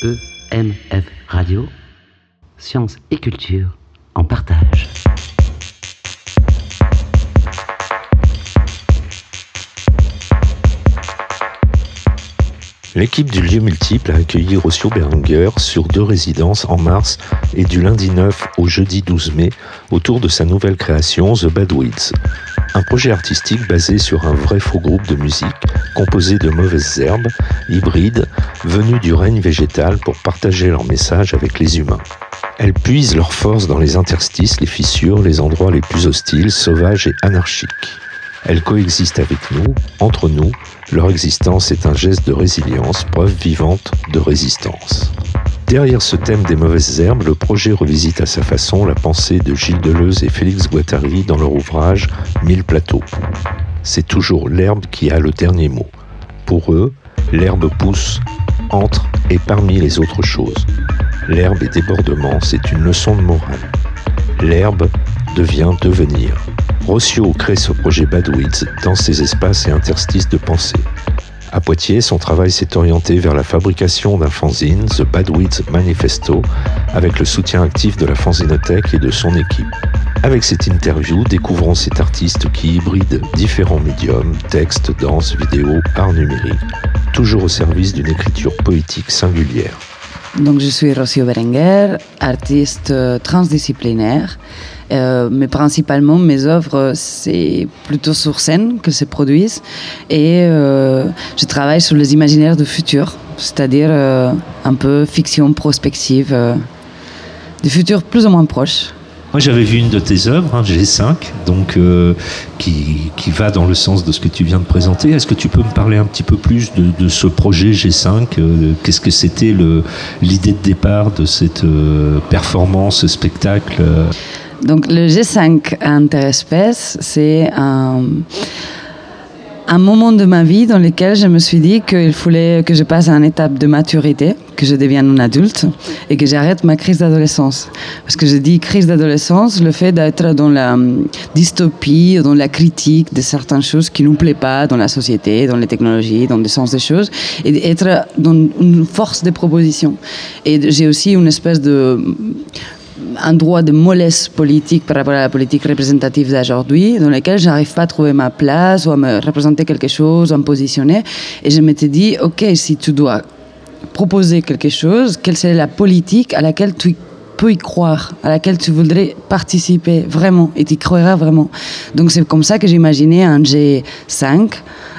EMF Radio, sciences et culture en partage. L'équipe du lieu multiple a accueilli Rossio Berenger sur deux résidences en mars et du lundi 9 au jeudi 12 mai autour de sa nouvelle création The Bad Weeds. Un projet artistique basé sur un vrai faux groupe de musique composé de mauvaises herbes, hybrides, venus du règne végétal pour partager leur message avec les humains. Elles puisent leur force dans les interstices, les fissures, les endroits les plus hostiles, sauvages et anarchiques. Elles coexistent avec nous, entre nous, leur existence est un geste de résilience, preuve vivante de résistance. Derrière ce thème des mauvaises herbes, le projet revisite à sa façon la pensée de Gilles Deleuze et Félix Guattari dans leur ouvrage Mille plateaux. C'est toujours l'herbe qui a le dernier mot. Pour eux, l'herbe pousse entre et parmi les autres choses. L'herbe et débordement, c'est une leçon de morale. L'herbe devient devenir. Rossio crée ce projet Badweeds dans ses espaces et interstices de pensée. À Poitiers, son travail s'est orienté vers la fabrication d'un fanzine, The Badweeds Manifesto, avec le soutien actif de la fanzinothèque et de son équipe. Avec cette interview, découvrons cet artiste qui hybride différents médiums, texte, danse, vidéo, art numérique, toujours au service d'une écriture poétique singulière. Donc je suis Rossio Berenguer, artiste transdisciplinaire. Euh, mais principalement, mes œuvres, c'est plutôt sur scène que se produisent. Et euh, je travaille sur les imaginaires du futur, c'est-à-dire euh, un peu fiction prospective, du futur plus ou moins proche. Moi, j'avais vu une de tes œuvres, hein, G5, donc qui, qui, va dans le sens de ce que tu viens de présenter. Est-ce que tu peux me parler un petit peu plus de, ce projet G5 euh, Qu'est-ce que c'était l'idée de départ de cette euh, performance, ce spectacle? Donc, le G5 interespèces, c'est un moment de ma vie dans lequel je me suis dit qu'il fallait que je passe à une étape de maturité, que je devienne un adulte et que j'arrête ma crise d'adolescence. Parce que je dis crise d'adolescence, le fait d'être dans la hum, dystopie, dans la critique de certaines choses qui nous plaît pas dans la société, dans les technologies, dans le sens des choses, et d'être dans une force de proposition. Et j'ai aussi une espèce de un droit de mollesse politique par rapport à la politique représentative d'aujourd'hui, dans lequel j'arrive pas à trouver ma place ou à me représenter quelque chose, à me positionner. Et je m'étais dit, OK, si tu dois proposer quelque chose, quelle serait la politique à laquelle tu peux y croire, à laquelle tu voudrais participer vraiment et tu y croiras vraiment. Donc c'est comme ça que j'imaginais un G5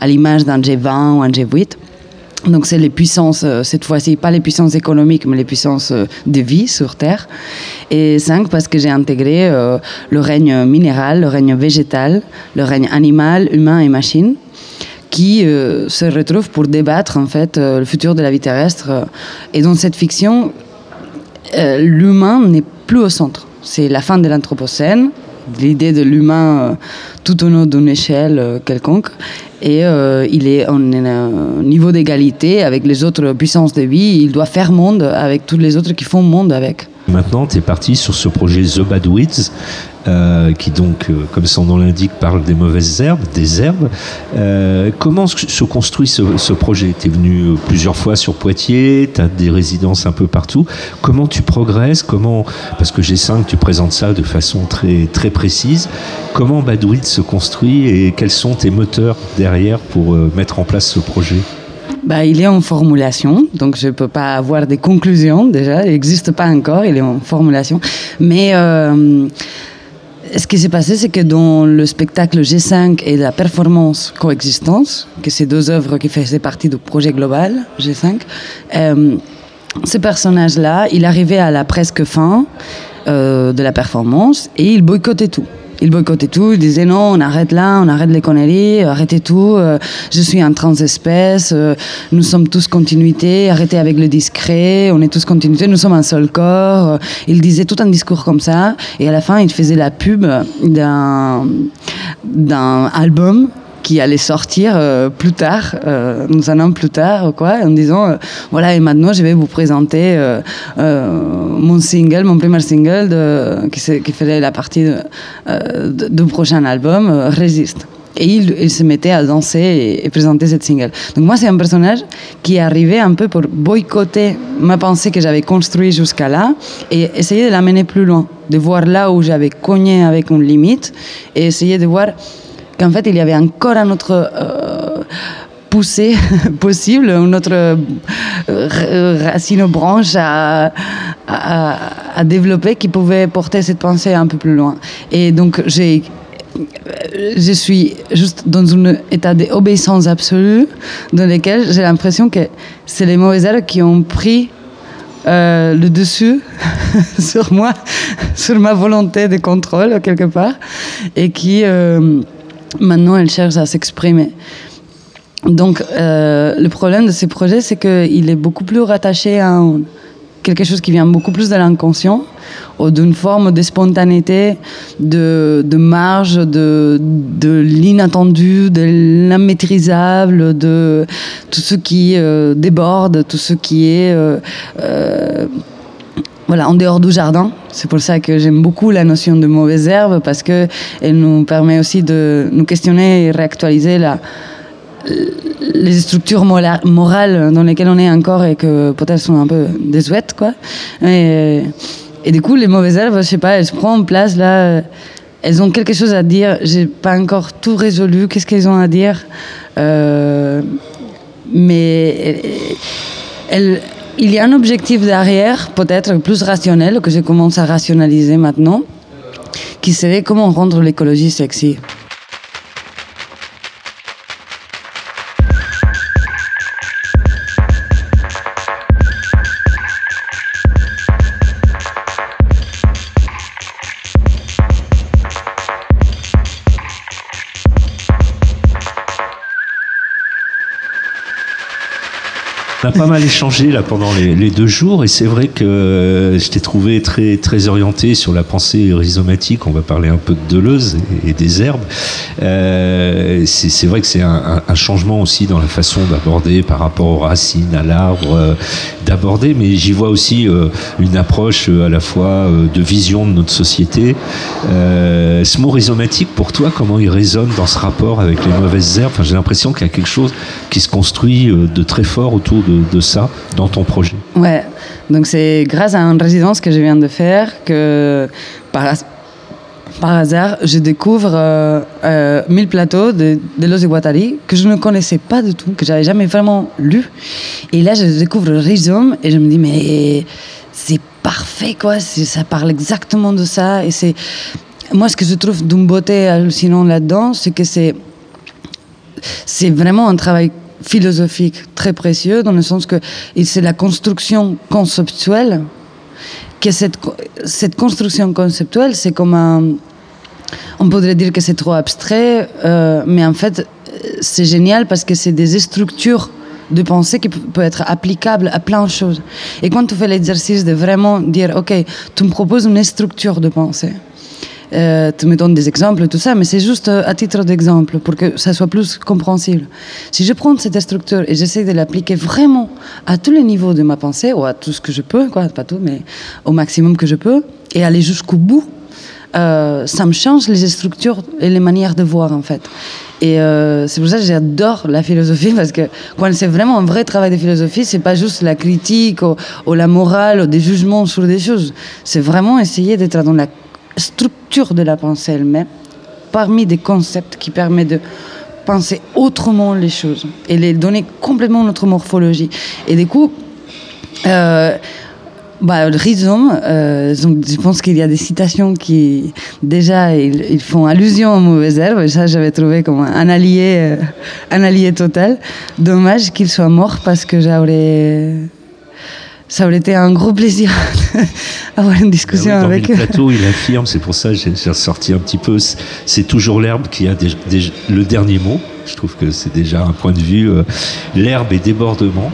à l'image d'un G20 ou un G8 donc c'est les puissances, euh, cette fois-ci, pas les puissances économiques, mais les puissances euh, de vie sur Terre. Et cinq, parce que j'ai intégré euh, le règne minéral, le règne végétal, le règne animal, humain et machine qui se retrouvent pour débattre en fait le futur de la vie terrestre. Et dans cette fiction, l'humain n'est plus au centre. C'est la fin de l'Anthropocène, l'idée de l'humain tout au long d'une échelle quelconque et euh, il est en un niveau d'égalité avec les autres puissances de vie. Il doit faire monde avec tous les autres qui font monde avec. Maintenant, tu es parti sur ce projet The Bad Weeds, euh, qui donc, euh, comme son nom l'indique, parle des mauvaises herbes, des herbes. Euh, comment se construit ce, projet? Tu es venu plusieurs fois sur Poitiers, tu as des résidences un peu partout. Comment tu progresses? Comment, Parce que G5, tu présentes ça de façon très, très précise. Comment Bad Weeds se construit et quels sont tes moteurs derrière pour mettre en place ce projet? Bah, il est en formulation, donc je ne peux pas avoir des conclusions déjà. Il n'existe pas encore, il est en formulation. Mais ce qui s'est passé, c'est que dans le spectacle G5 et la performance Coexistence, que c'est deux œuvres qui faisaient partie du projet global G5, euh, ce personnage-là, il arrivait à la presque fin euh, de la performance et il boycottait tout il boycottait tout, il disait non, on arrête là, on arrête les conneries, arrêtez tout, euh, je suis un transespèce, euh, nous sommes tous continuité, arrêtez avec le discret, on est tous continuité, nous sommes un seul corps. Euh, il disait tout un discours comme ça, et à la fin, il faisait la pub d'un album qui allait sortir euh, plus tard, euh, nous un an plus tard, quoi, en disant euh, voilà, et maintenant je vais vous présenter mon single, mon premier single de, qui, qui faisait la partie du prochain album, Résiste. et il, se mettait à danser et, présenter cette single. Donc moi, c'est un personnage qui arrivé un peu pour boycotter ma pensée que j'avais construite jusqu'à là et essayer de l'amener plus loin, de voir là où j'avais cogné avec une limite et essayer de voir qu'en fait, il y avait encore un autre... Euh, poussée possible, une autre euh, racine branche à, à, développer qui pouvait porter cette pensée un peu plus loin. Et donc j'ai je suis juste dans un état d'obéissance absolue dans lequel j'ai l'impression que c'est les mauvais ailes qui ont pris euh, le dessus sur moi, sur ma volonté de contrôle quelque part, et qui maintenant elles cherchent à s'exprimer. Donc euh, le problème de ces projets, c'est qu'il est beaucoup plus rattaché à quelque chose qui vient beaucoup plus de l'inconscient ou d'une forme de spontanéité, de, de marge, de, de l'inattendu, de l'immaîtrisable, de tout ce qui euh, déborde, tout ce qui est euh, voilà, en dehors du jardin. C'est pour ça que j'aime beaucoup la notion de mauvaise herbe parce qu'elle nous permet aussi de nous questionner et réactualiser la, les structures morales dans lesquelles on est encore et que peut-être sont un peu désuètes, quoi. Et, du coup, les mauvaises herbes, je sais pas, elles se prennent en place là. Elles ont quelque chose à dire. J'ai pas encore tout résolu. Qu'est-ce qu'elles ont à dire euh, Mais il y a un objectif derrière, peut-être plus rationnel, que je commence à rationaliser maintenant, qui serait comment rendre l'écologie sexy. Pas mal échangé là pendant les, deux jours et c'est vrai que euh, je t'ai trouvé très très orienté sur la pensée rhizomatique. On va parler un peu de Deleuze et, des herbes. Euh, c'est vrai que c'est un, changement aussi dans la façon d'aborder par rapport aux racines, à l'arbre, d'aborder. Mais j'y vois aussi une approche à la fois de vision de notre société. ce mot rhizomatique, pour toi, comment il résonne dans ce rapport avec les mauvaises herbes? J'ai l'impression qu'il y a quelque chose qui se construit de très fort autour de de, ça dans ton projet Ouais, donc c'est grâce à une résidence que je viens de faire que par, par hasard, je découvre euh, euh, mille plateaux de, de Los Iguatari que je ne connaissais pas du tout, que j'avais jamais vraiment lu. Et là, je découvre Rhizome et je me dis, mais c'est parfait, quoi. Ça parle exactement de ça. Et c'est. Moi, ce que je trouve d'une beauté hallucinante là-dedans, c'est que c'est. C'est vraiment un travail philosophique très précieux, dans le sens que c'est la construction conceptuelle, que cette, cette construction conceptuelle, c'est comme un... On pourrait dire que c'est trop abstrait, euh, mais en fait, c'est génial parce que c'est des structures de pensée qui peuvent être applicables à plein de choses. Et quand tu fais l'exercice de vraiment dire, OK, tu me proposes une structure de pensée, euh, tu me donnes des exemples, tout ça, mais c'est juste euh, à titre d'exemple pour que ça soit plus compréhensible. Si je prends cette structure et j'essaie de l'appliquer vraiment à tous les niveaux de ma pensée, ou à tout ce que je peux, quoi, pas tout, mais au maximum que je peux, et aller jusqu'au bout, euh, ça me change les structures et les manières de voir, en fait. Et c'est pour ça que j'adore la philosophie, parce que quand c'est vraiment un vrai travail de philosophie, c'est pas juste la critique ou, ou la morale ou des jugements sur des choses. C'est vraiment essayer d'être dans la structure de la pensée elle-même, parmi des concepts qui permettent de penser autrement les choses et les donner complètement notre morphologie. Et du coup, euh, bah, le rhizome, euh, je pense qu'il y a des citations qui déjà ils, font allusion aux mauvaises herbes. Et ça, j'avais trouvé comme un allié, euh, un allié total. Dommage qu'il soit mort parce que j'aurais ça aurait été un gros plaisir d'avoir une discussion ben avec eux. plateau, il affirme, c'est pour ça que j'ai sorti un petit peu, c'est toujours l'herbe qui a le dernier mot. Je trouve que c'est déjà un point de vue. Euh, l'herbe est débordement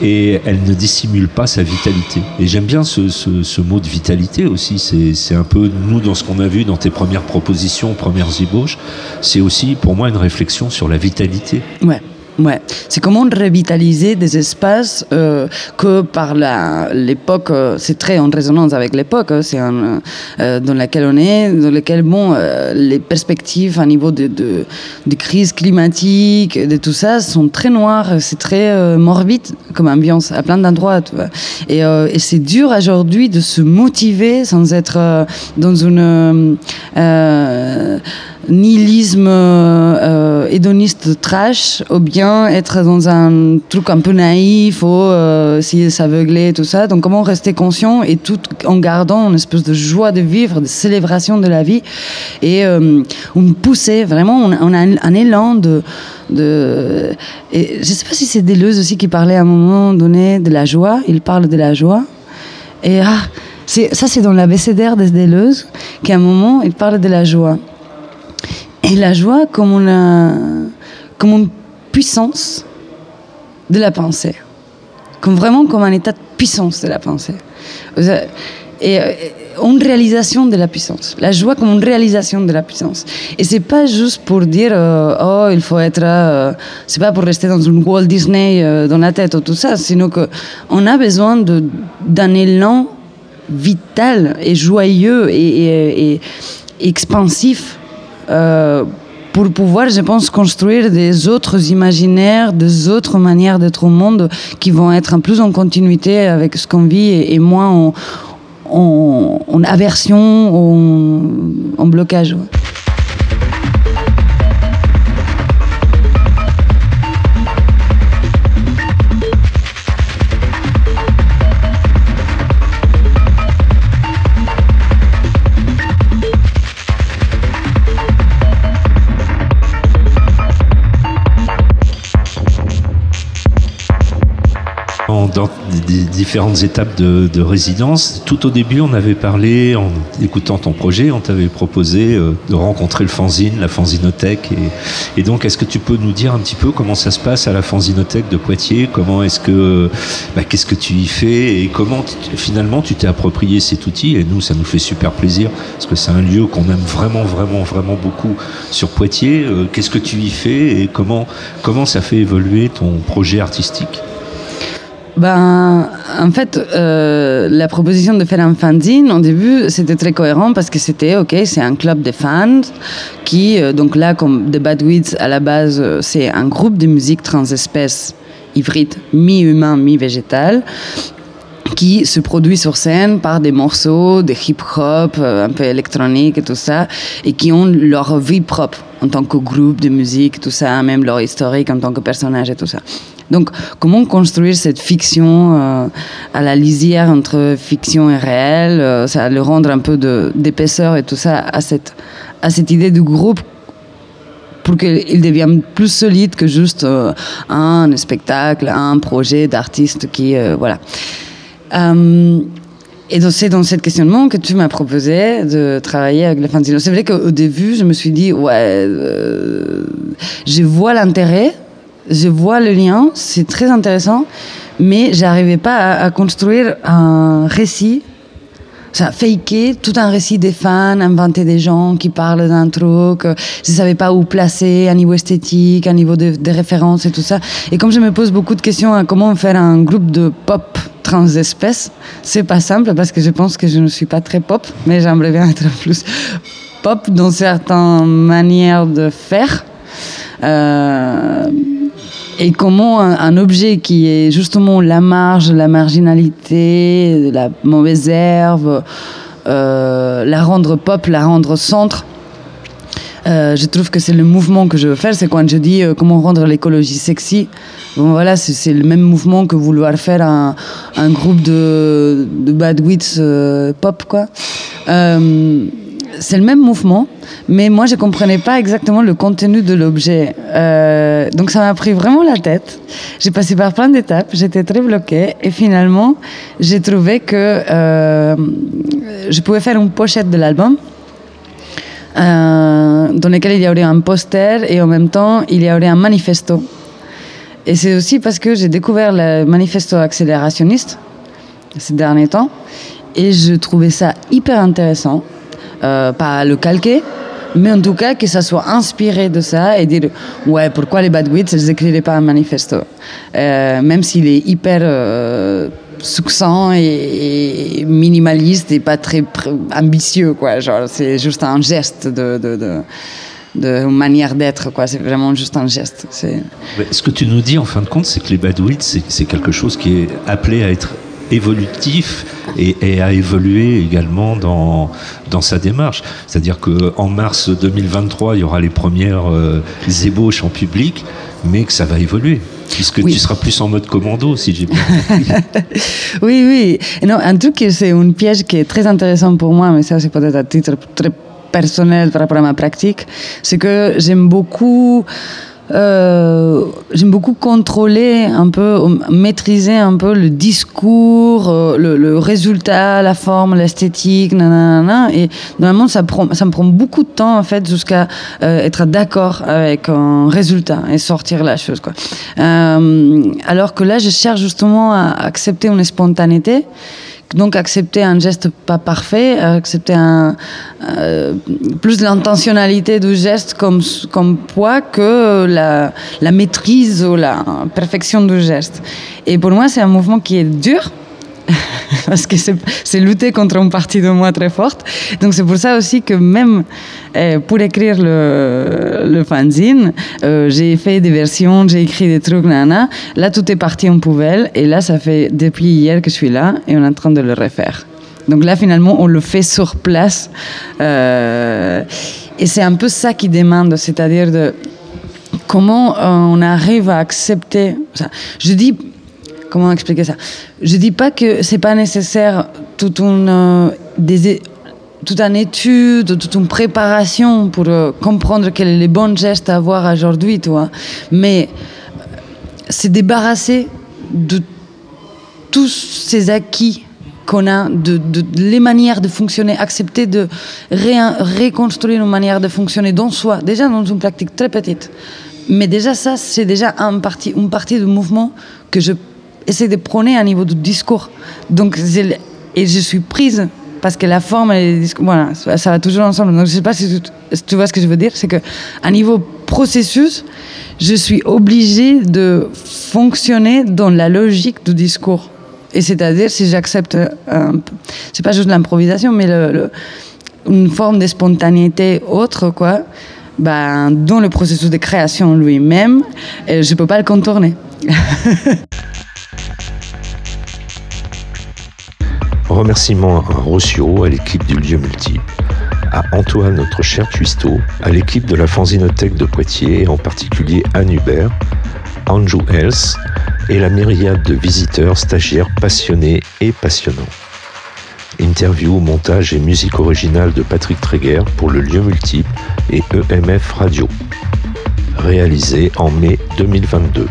et elle ne dissimule pas sa vitalité. Et j'aime bien ce, ce, mot de vitalité aussi. C'est un peu, nous, dans ce qu'on a vu dans tes premières propositions, premières ébauches, c'est aussi pour moi une réflexion sur la vitalité. Ouais. Ouais, c'est comment revitaliser des espaces euh, que par l'époque, euh, c'est très en résonance avec l'époque, hein, c'est euh, dans laquelle on est, dans lequel bon, les perspectives à niveau de, de, de, crise climatique, de tout ça, sont très noires, c'est très morbide comme ambiance à plein d'endroits. Et, et c'est dur aujourd'hui de se motiver sans être dans une nihilisme hédoniste trash ou bien être dans un truc un peu naïf ou euh, si s'aveugler tout ça. Donc comment rester conscient et tout en gardant une espèce de joie de vivre de célébration de la vie et euh, on poussait vraiment. On, a un, élan de de et je sais pas si c'est Deleuze aussi qui parlait à un moment donné de la joie. Il parle de la joie. Et ah ça c'est dans l'abécédaire des Deleuze qu'à un moment il parle de la joie et la joie comme une, comme une puissance de la pensée. Comme vraiment comme un état de puissance de la pensée. Et, une réalisation de la puissance. La joie comme une réalisation de la puissance. Et c'est pas juste pour dire euh, oh il faut être euh, c'est pas pour rester dans une Walt Disney euh, dans la tête ou tout ça, sinon que on a besoin d'un élan vital et joyeux et, expansif euh, pour pouvoir, je pense, construire des autres imaginaires, des autres manières d'être au monde qui vont être en plus en continuité avec ce qu'on vit et, moins en, aversion, en, en blocage. Dans des différentes étapes de, de, résidence. Tout au début, on avait parlé, en écoutant ton projet, on t'avait proposé euh, de rencontrer le fanzine, la fanzinothèque. Et, et donc, est-ce que tu peux nous dire un petit peu comment ça se passe à la fanzinothèque de Poitiers? Comment est-ce que, bah, qu'est-ce que tu y fais? Et comment finalement tu t'es approprié cet outil? Et nous, ça nous fait super plaisir parce que c'est un lieu qu'on aime vraiment, vraiment, vraiment beaucoup sur Poitiers. Euh, qu'est-ce que tu y fais? Et comment, comment ça fait évoluer ton projet artistique? Ben, en fait, euh, la proposition de faire un fanzine, au début, c'était très cohérent parce que c'était, ok, c'est un club de fans qui, euh, donc là, comme The Bad Weeds, à la base, euh, c'est un groupe de musique transespèce hybride, mi-humain, mi-végétal, qui se produit sur scène par des morceaux de hip-hop, euh, un peu électronique et tout ça, et qui ont leur vie propre en tant que groupe de musique, tout ça, même leur historique en tant que personnage et tout ça. Donc, comment construire cette fiction euh, à la lisière entre fiction et réel, euh, ça le rendre un peu d'épaisseur et tout ça à cette, à cette idée du groupe pour qu'il devienne plus solide que juste euh, un spectacle, un projet d'artiste qui, voilà. Et c'est dans ce questionnement que tu m'as proposé de travailler avec le fanzine. C'est vrai qu'au début, je me suis dit, ouais, je vois l'intérêt, je vois le lien, c'est très intéressant, mais j'arrivais pas à, construire un récit, ça faker tout un récit des fans, inventer des gens qui parlent d'un truc, je savais pas où placer à niveau esthétique, à niveau de, références et tout ça. Et comme je me pose beaucoup de questions à comment faire un groupe de pop transespèces, c'est pas simple parce que je pense que je ne suis pas très pop, mais j'aimerais bien être plus pop dans certaines manières de faire. Euh, et comment un, objet qui est justement la marge, la marginalité, la mauvaise herbe, euh, la rendre pop, la rendre centre. Euh, je trouve que c'est le mouvement que je veux faire, c'est quand je dis euh, comment rendre l'écologie sexy. Bon, voilà, c'est le même mouvement que vouloir faire un, un groupe de, de bad wits pop, quoi. C'est le même mouvement, mais moi je comprenais pas exactement le contenu de l'objet. Euh, donc ça m'a pris vraiment la tête. J'ai passé par plein d'étapes, j'étais très bloquée et finalement j'ai trouvé que euh, je pouvais faire une pochette de l'album. Euh, dans lequel il y aurait un poster et en même temps il y aurait un manifesto. Et c'est aussi parce que j'ai découvert le manifesto accélérationniste ces derniers temps et je trouvais ça hyper intéressant euh, pas le calquer, mais en tout cas que ça soit inspiré de ça et dire ouais pourquoi les Bad Wits elles écriraient pas un manifesto? Euh, même s'il est hyper euh, succinct et, minimaliste et pas très ambitieux quoi genre c'est juste un geste de, de, manière d'être, quoi. C'est vraiment juste un geste. Ce que tu nous dis, en fin de compte, c'est que les Badouids, c'est quelque chose qui est appelé à être évolutif et, à évoluer également dans, dans sa démarche. C'est-à-dire qu'en mars 2023, il y aura les premières euh, ébauches en public, mais que ça va évoluer. Puisque tu seras plus en mode commando, si j'ai bien compris. oui, oui. Non, un truc, c'est un piège qui est très intéressant pour moi, mais ça, c'est peut-être à titre très personnel par rapport à ma pratique, c'est que j'aime beaucoup euh, j'aime beaucoup contrôler un peu, maîtriser un peu le discours, euh, le, résultat, la forme, l'esthétique, nanana. Et normalement, ça, prend, ça me prend beaucoup de temps, en fait, jusqu'à euh, être d'accord avec un résultat et sortir la chose, quoi. alors que là, je cherche justement à accepter une spontanéité donc accepter un geste pas parfait, accepter un, euh, plus l'intentionnalité du geste comme, comme poids que la, la maîtrise ou la perfection du geste. Et pour moi, c'est un mouvement qui est dur, parce que c'est lutter contre une partie de moi très forte. Donc c'est pour ça aussi que même euh, pour écrire le, le fanzine, euh, j'ai fait des versions, j'ai écrit des trucs, nana. Là, tout est parti en poubelle. Et là, ça fait depuis hier que je suis là et on est en train de le refaire. Donc là, finalement, on le fait sur place. Euh, et c'est un peu ça qui demande, c'est-à-dire de comment on arrive à accepter. Je dis comment expliquer ça? Je dis pas que c'est pas nécessaire toute une euh, étude, toute une préparation pour euh, comprendre quels sont les bons gestes à avoir aujourd'hui, toi. Mais c'est débarrasser de tous ces acquis qu'on a, de, les manières de fonctionner, accepter de reconstruire une manière de fonctionner dans soi, déjà dans une pratique très petite. Mais déjà ça, c'est déjà un parti, une partie du mouvement que je essaie de prôner à niveau du discours. Donc, et je suis prise parce que la forme et le discours, voilà, ça, va toujours ensemble. Donc, je sais pas si tu, vois ce que je veux dire. C'est que niveau processus, je suis obligée de fonctionner dans la logique du discours. Et c'est-à-dire, si j'accepte, c'est pas juste l'improvisation, mais une forme de spontanéité autre, quoi, ben, dans le processus de création lui-même, euh, je peux pas le contourner. Remerciements à Rossio, à l'équipe du lieu multiple, à Antoine, notre cher cuistot, à l'équipe de la Fanzinothèque de Poitiers, en particulier Anne Hubert, Andrew Else et la myriade de visiteurs, stagiaires passionnés et passionnants. Interview, montage et musique originale de Patrick Tréguer pour le lieu multiple et EMF Radio. Réalisé en mai 2022.